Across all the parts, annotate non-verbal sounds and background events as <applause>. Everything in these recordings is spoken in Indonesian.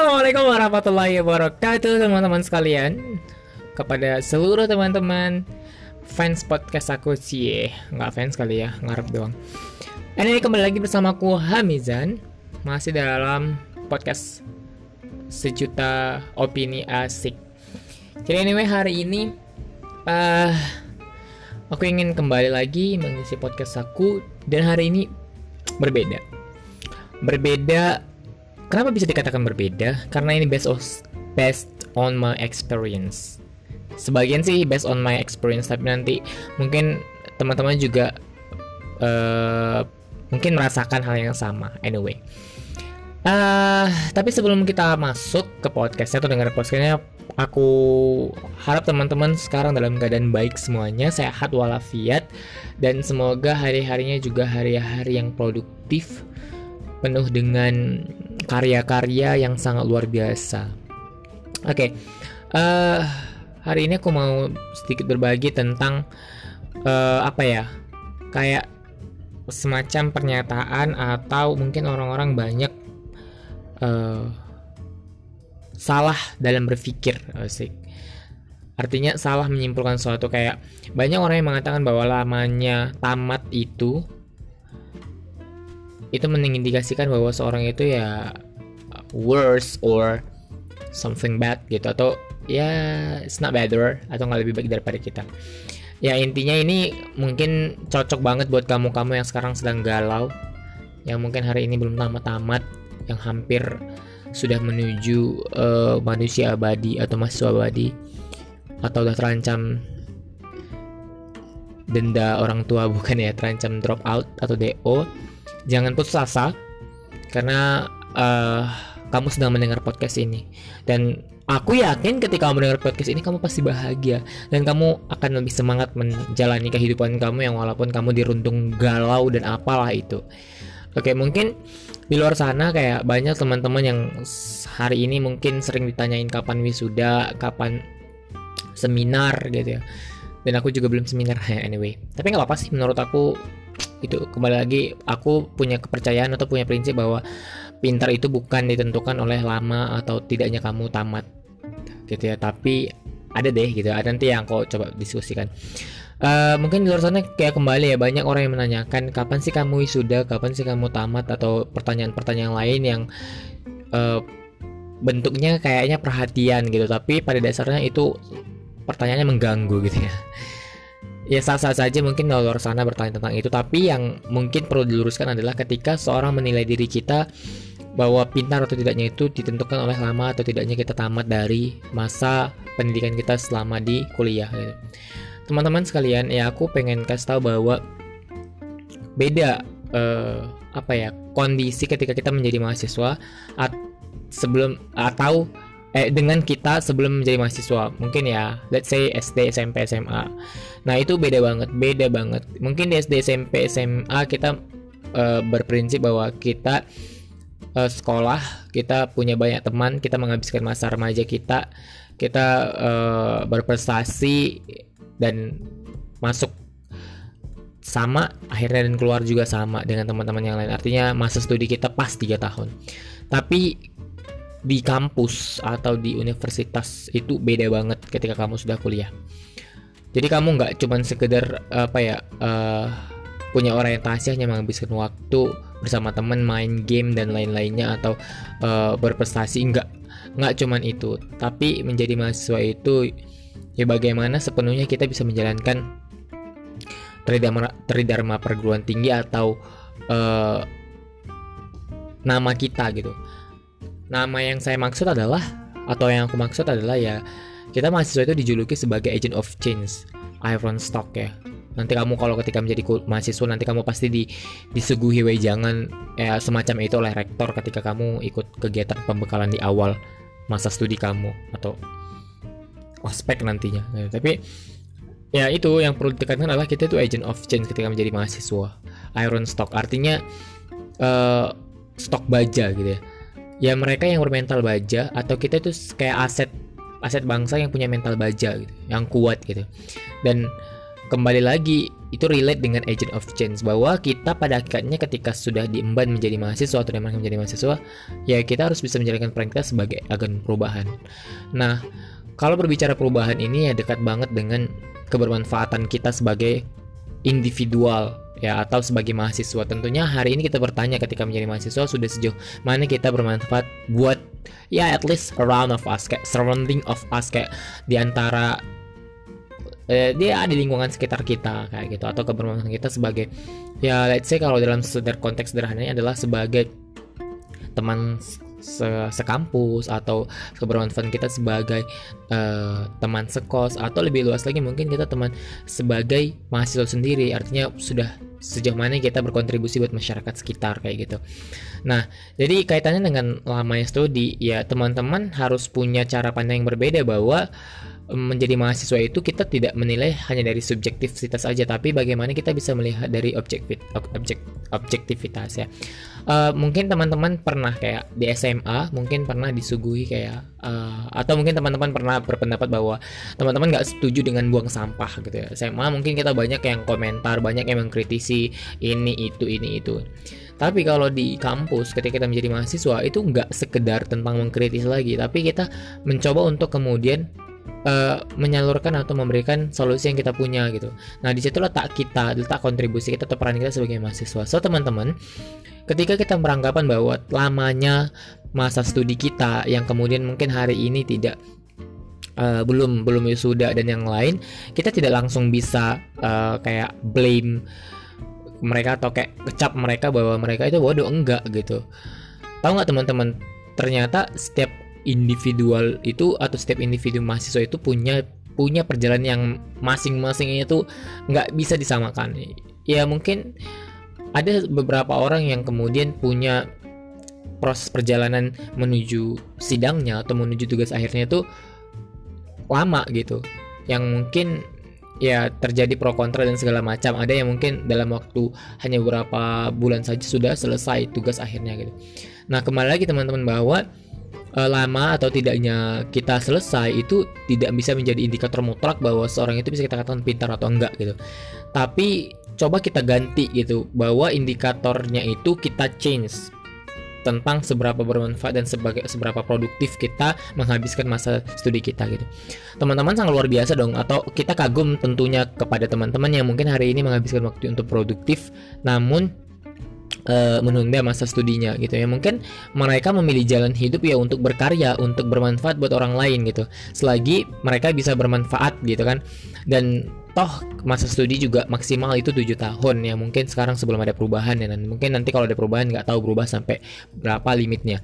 Assalamualaikum warahmatullahi wabarakatuh teman-teman sekalian. Kepada seluruh teman-teman fans podcast aku sih nggak fans kali ya ngarep doang. Ini kembali lagi bersamaku Hamizan. Masih dalam podcast sejuta opini asik. Jadi anyway hari ini uh, aku ingin kembali lagi mengisi podcast aku. Dan hari ini berbeda. Berbeda Kenapa bisa dikatakan berbeda? Karena ini based on based on my experience. Sebagian sih based on my experience, tapi nanti mungkin teman-teman juga uh, mungkin merasakan hal yang sama. Anyway, uh, tapi sebelum kita masuk ke podcastnya atau dengar podcastnya, aku harap teman-teman sekarang dalam keadaan baik semuanya, sehat walafiat, dan semoga hari-harinya juga hari-hari yang produktif penuh dengan karya-karya yang sangat luar biasa. Oke, okay. uh, eh, hari ini aku mau sedikit berbagi tentang uh, apa ya, kayak semacam pernyataan atau mungkin orang-orang banyak uh, salah dalam berpikir, asik. Artinya salah menyimpulkan sesuatu kayak banyak orang yang mengatakan bahwa lamanya tamat itu itu mengindikasikan bahwa seorang itu ya worse or something bad gitu atau ya it's not better atau nggak lebih baik daripada kita. Ya intinya ini mungkin cocok banget buat kamu-kamu yang sekarang sedang galau yang mungkin hari ini belum tamat-tamat yang hampir sudah menuju uh, manusia abadi atau mahasiswa abadi atau udah terancam denda orang tua <laughs> bukan ya terancam drop out atau DO jangan putus asa karena uh, kamu sedang mendengar podcast ini. Dan aku yakin ketika kamu mendengar podcast ini kamu pasti bahagia. Dan kamu akan lebih semangat menjalani kehidupan kamu yang walaupun kamu dirundung galau dan apalah itu. Oke mungkin di luar sana kayak banyak teman-teman yang hari ini mungkin sering ditanyain kapan wisuda kapan seminar gitu ya. Dan aku juga belum seminar <laughs> anyway. Tapi nggak apa-apa sih menurut aku itu kembali lagi aku punya kepercayaan atau punya prinsip bahwa pintar itu bukan ditentukan oleh lama atau tidaknya kamu tamat. Gitu ya. Tapi ada deh gitu. Ada nanti yang aku coba diskusikan. Uh, mungkin di luar sana kayak kembali ya banyak orang yang menanyakan kapan sih kamu wisuda? Kapan sih kamu tamat? Atau pertanyaan-pertanyaan lain yang uh, bentuknya kayaknya perhatian gitu. Tapi pada dasarnya itu pertanyaannya mengganggu gitu ya ya sah-sah saja mungkin luar sana bertanya tentang itu tapi yang mungkin perlu diluruskan adalah ketika seorang menilai diri kita bahwa pintar atau tidaknya itu ditentukan oleh lama atau tidaknya kita tamat dari masa pendidikan kita selama di kuliah gitu. teman-teman sekalian ya aku pengen kasih tahu bahwa beda uh, apa ya kondisi ketika kita menjadi mahasiswa at sebelum atau eh dengan kita sebelum menjadi mahasiswa. Mungkin ya let's say SD SMP SMA nah itu beda banget beda banget. Mungkin di SD SMP SMA kita uh, berprinsip bahwa kita uh, sekolah kita punya banyak teman kita menghabiskan masa remaja kita kita uh, berprestasi dan masuk sama akhirnya dan keluar juga sama dengan teman-teman yang lain. Artinya masa studi kita pas tiga tahun. Tapi di kampus atau di universitas itu beda banget ketika kamu sudah kuliah. Jadi kamu nggak cuman sekedar apa ya uh, punya orientasi hanya menghabiskan waktu bersama teman main game dan lain-lainnya atau uh, berprestasi. Nggak nggak cuman itu. Tapi menjadi mahasiswa itu ya bagaimana sepenuhnya kita bisa menjalankan tridharma tridharma perguruan tinggi atau uh, nama kita gitu Nama yang saya maksud adalah atau yang aku maksud adalah ya kita mahasiswa itu dijuluki sebagai agent of change, Iron Stock ya. Nanti kamu kalau ketika menjadi mahasiswa nanti kamu pasti di, disuguhi wejangan ya semacam itu oleh rektor ketika kamu ikut kegiatan pembekalan di awal masa studi kamu atau ospek nantinya. Ya, tapi ya itu yang perlu ditekankan adalah kita itu agent of change ketika menjadi mahasiswa. Iron Stock artinya uh, stok baja gitu ya ya mereka yang bermental baja atau kita itu kayak aset aset bangsa yang punya mental baja gitu yang kuat gitu. Dan kembali lagi itu relate dengan agent of change bahwa kita pada akhirnya ketika sudah diemban menjadi mahasiswa atau diamankan menjadi mahasiswa ya kita harus bisa menjalankan peran kita sebagai agen perubahan. Nah kalau berbicara perubahan ini ya dekat banget dengan kebermanfaatan kita sebagai individual ya atau sebagai mahasiswa. Tentunya hari ini kita bertanya ketika menjadi mahasiswa sudah sejauh mana kita bermanfaat buat ya at least around of us kayak surrounding of us kayak di antara eh, dia di lingkungan sekitar kita kayak gitu atau kebermanfaatan kita sebagai ya let's say kalau dalam konteks sederhananya adalah sebagai teman se sekampus atau kebermanfaatan kita sebagai uh, teman sekos atau lebih luas lagi mungkin kita teman sebagai mahasiswa sendiri artinya sudah sejauh mana kita berkontribusi buat masyarakat sekitar kayak gitu. Nah, jadi kaitannya dengan lamanya studi ya teman-teman harus punya cara pandang yang berbeda bahwa menjadi mahasiswa itu kita tidak menilai hanya dari subjektivitas saja tapi bagaimana kita bisa melihat dari objektif objek objektivitas ya. Uh, mungkin teman-teman pernah kayak di SMA mungkin pernah disuguhi kayak uh, atau mungkin teman-teman pernah berpendapat bahwa teman-teman nggak setuju dengan buang sampah gitu ya. SMA mungkin kita banyak yang komentar banyak yang mengkritisi ini itu ini itu. Tapi kalau di kampus ketika kita menjadi mahasiswa itu nggak sekedar tentang mengkritis lagi, tapi kita mencoba untuk kemudian uh, menyalurkan atau memberikan solusi yang kita punya gitu. Nah, di situ letak kita, letak kontribusi kita atau peran kita sebagai mahasiswa. So, teman-teman, ketika kita beranggapan bahwa lamanya masa studi kita yang kemudian mungkin hari ini tidak uh, belum belum sudah dan yang lain, kita tidak langsung bisa uh, kayak blame mereka atau kayak kecap mereka bahwa mereka itu bodoh enggak gitu. Tahu nggak teman-teman? Ternyata setiap individual itu atau setiap individu mahasiswa itu punya punya perjalanan yang masing-masingnya itu nggak bisa disamakan. Ya mungkin ada beberapa orang yang kemudian punya proses perjalanan menuju sidangnya atau menuju tugas akhirnya itu lama gitu. Yang mungkin ya terjadi pro kontra dan segala macam. Ada yang mungkin dalam waktu hanya beberapa bulan saja sudah selesai tugas akhirnya gitu. Nah kembali lagi teman-teman bahwa uh, lama atau tidaknya kita selesai itu tidak bisa menjadi indikator mutlak bahwa seorang itu bisa kita katakan pintar atau enggak gitu. Tapi coba kita ganti gitu bahwa indikatornya itu kita change tentang seberapa bermanfaat dan sebagai seberapa produktif kita menghabiskan masa studi kita gitu. Teman-teman sangat luar biasa dong atau kita kagum tentunya kepada teman-teman yang mungkin hari ini menghabiskan waktu untuk produktif namun uh, menunda masa studinya gitu ya. Mungkin mereka memilih jalan hidup ya untuk berkarya untuk bermanfaat buat orang lain gitu. Selagi mereka bisa bermanfaat gitu kan. Dan toh masa studi juga maksimal itu tujuh tahun ya. Mungkin sekarang sebelum ada perubahan ya. Dan mungkin nanti kalau ada perubahan nggak tahu berubah sampai berapa limitnya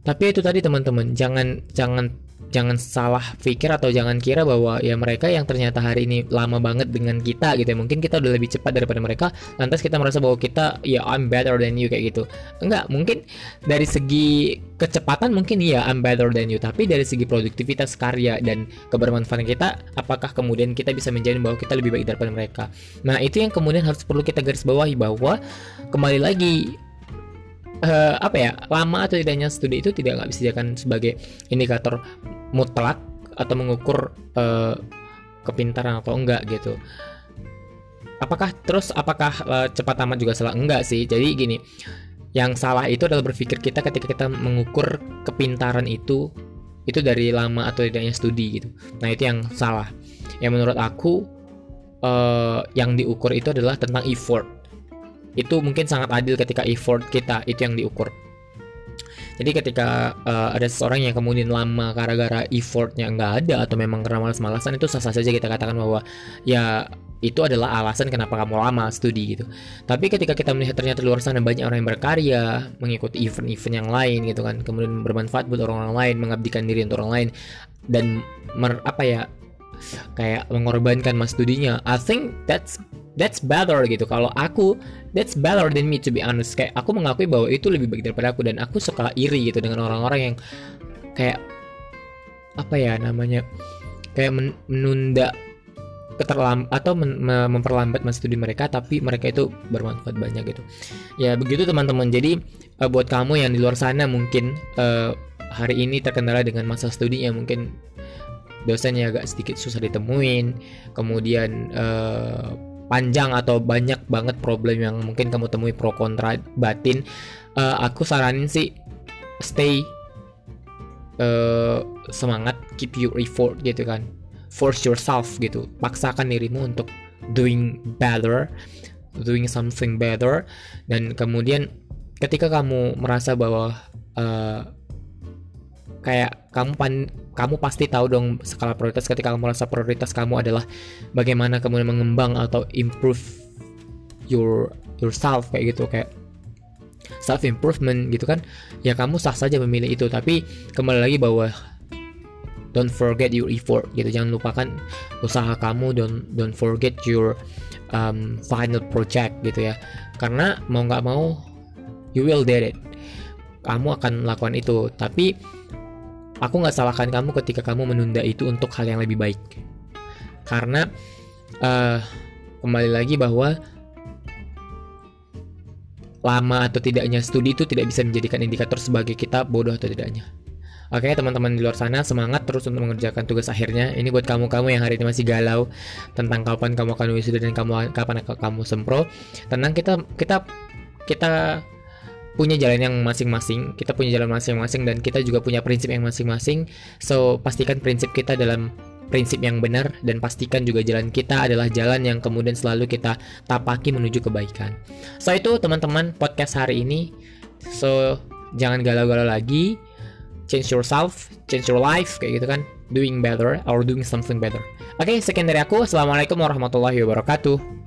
tapi itu tadi teman-teman jangan jangan jangan salah pikir atau jangan kira bahwa ya mereka yang ternyata hari ini lama banget dengan kita gitu ya. Mungkin kita udah lebih cepat daripada mereka lantas kita merasa bahwa kita ya I'm better than you kayak gitu. Enggak mungkin dari segi kecepatan mungkin ya I'm better than you. Tapi dari segi produktivitas karya dan kebermanfaatan kita apakah kemudian kita bisa menjadi bahwa kita lebih baik daripada mereka? Nah itu yang kemudian harus perlu kita garis bawahi bahwa kembali lagi uh, apa ya lama atau tidaknya studi itu tidak nggak bisa dijadikan sebagai indikator mutlak atau mengukur uh, kepintaran atau enggak gitu. Apakah terus apakah uh, cepat tamat juga salah? Enggak sih. Jadi gini, yang salah itu adalah berpikir kita ketika kita mengukur kepintaran itu itu dari lama atau tidaknya studi gitu. Nah, itu yang salah. Yang menurut aku uh, yang diukur itu adalah tentang effort. Itu mungkin sangat adil ketika effort kita itu yang diukur jadi ketika uh, ada seseorang yang kemudian lama gara-gara effortnya nggak ada atau memang karena malas-malasan itu sah-sah saja kita katakan bahwa ya itu adalah alasan kenapa kamu lama studi gitu. Tapi ketika kita melihat ternyata luar sana banyak orang yang berkarya, mengikuti event-event yang lain gitu kan, kemudian bermanfaat buat orang-orang lain, mengabdikan diri untuk orang lain dan mer, apa ya kayak mengorbankan mas studinya. I think that's that's better gitu. Kalau aku that's better than me to be honest. Kayak aku mengakui bahwa itu lebih baik daripada aku dan aku suka iri gitu dengan orang-orang yang kayak apa ya namanya kayak menunda keterlambat atau men memperlambat masa studi mereka tapi mereka itu bermanfaat banyak gitu ya begitu teman-teman jadi uh, buat kamu yang di luar sana mungkin uh, hari ini terkendala dengan masa studi yang mungkin dosennya agak sedikit susah ditemuin. Kemudian uh, panjang atau banyak banget problem yang mungkin kamu temui pro kontra batin uh, aku saranin sih stay uh, semangat keep your effort gitu kan. Force yourself gitu. Paksakan dirimu untuk doing better doing something better. Dan kemudian ketika kamu merasa bahwa uh, kayak kamu pan kamu pasti tahu dong skala prioritas ketika kamu merasa prioritas kamu adalah bagaimana kamu mengembang atau improve your yourself kayak gitu kayak self improvement gitu kan. Ya kamu sah saja memilih itu tapi kembali lagi bahwa don't forget your effort gitu. Jangan lupakan usaha kamu don't don't forget your um, final project gitu ya. Karena mau nggak mau you will did it. Kamu akan melakukan itu. Tapi aku nggak salahkan kamu ketika kamu menunda itu untuk hal yang lebih baik karena uh, kembali lagi bahwa lama atau tidaknya studi itu tidak bisa menjadikan indikator sebagai kita bodoh atau tidaknya Oke teman-teman di luar sana semangat terus untuk mengerjakan tugas akhirnya. Ini buat kamu-kamu yang hari ini masih galau tentang kapan kamu akan wisuda dan kamu kapan kamu sempro. Tenang kita kita kita punya jalan yang masing-masing. Kita punya jalan masing-masing dan kita juga punya prinsip yang masing-masing. So pastikan prinsip kita dalam prinsip yang benar dan pastikan juga jalan kita adalah jalan yang kemudian selalu kita tapaki menuju kebaikan. So itu teman-teman podcast hari ini. So jangan galau-galau lagi change yourself, change your life kayak gitu kan, doing better or doing something better. Oke, okay, sekian dari aku. Assalamualaikum warahmatullahi wabarakatuh.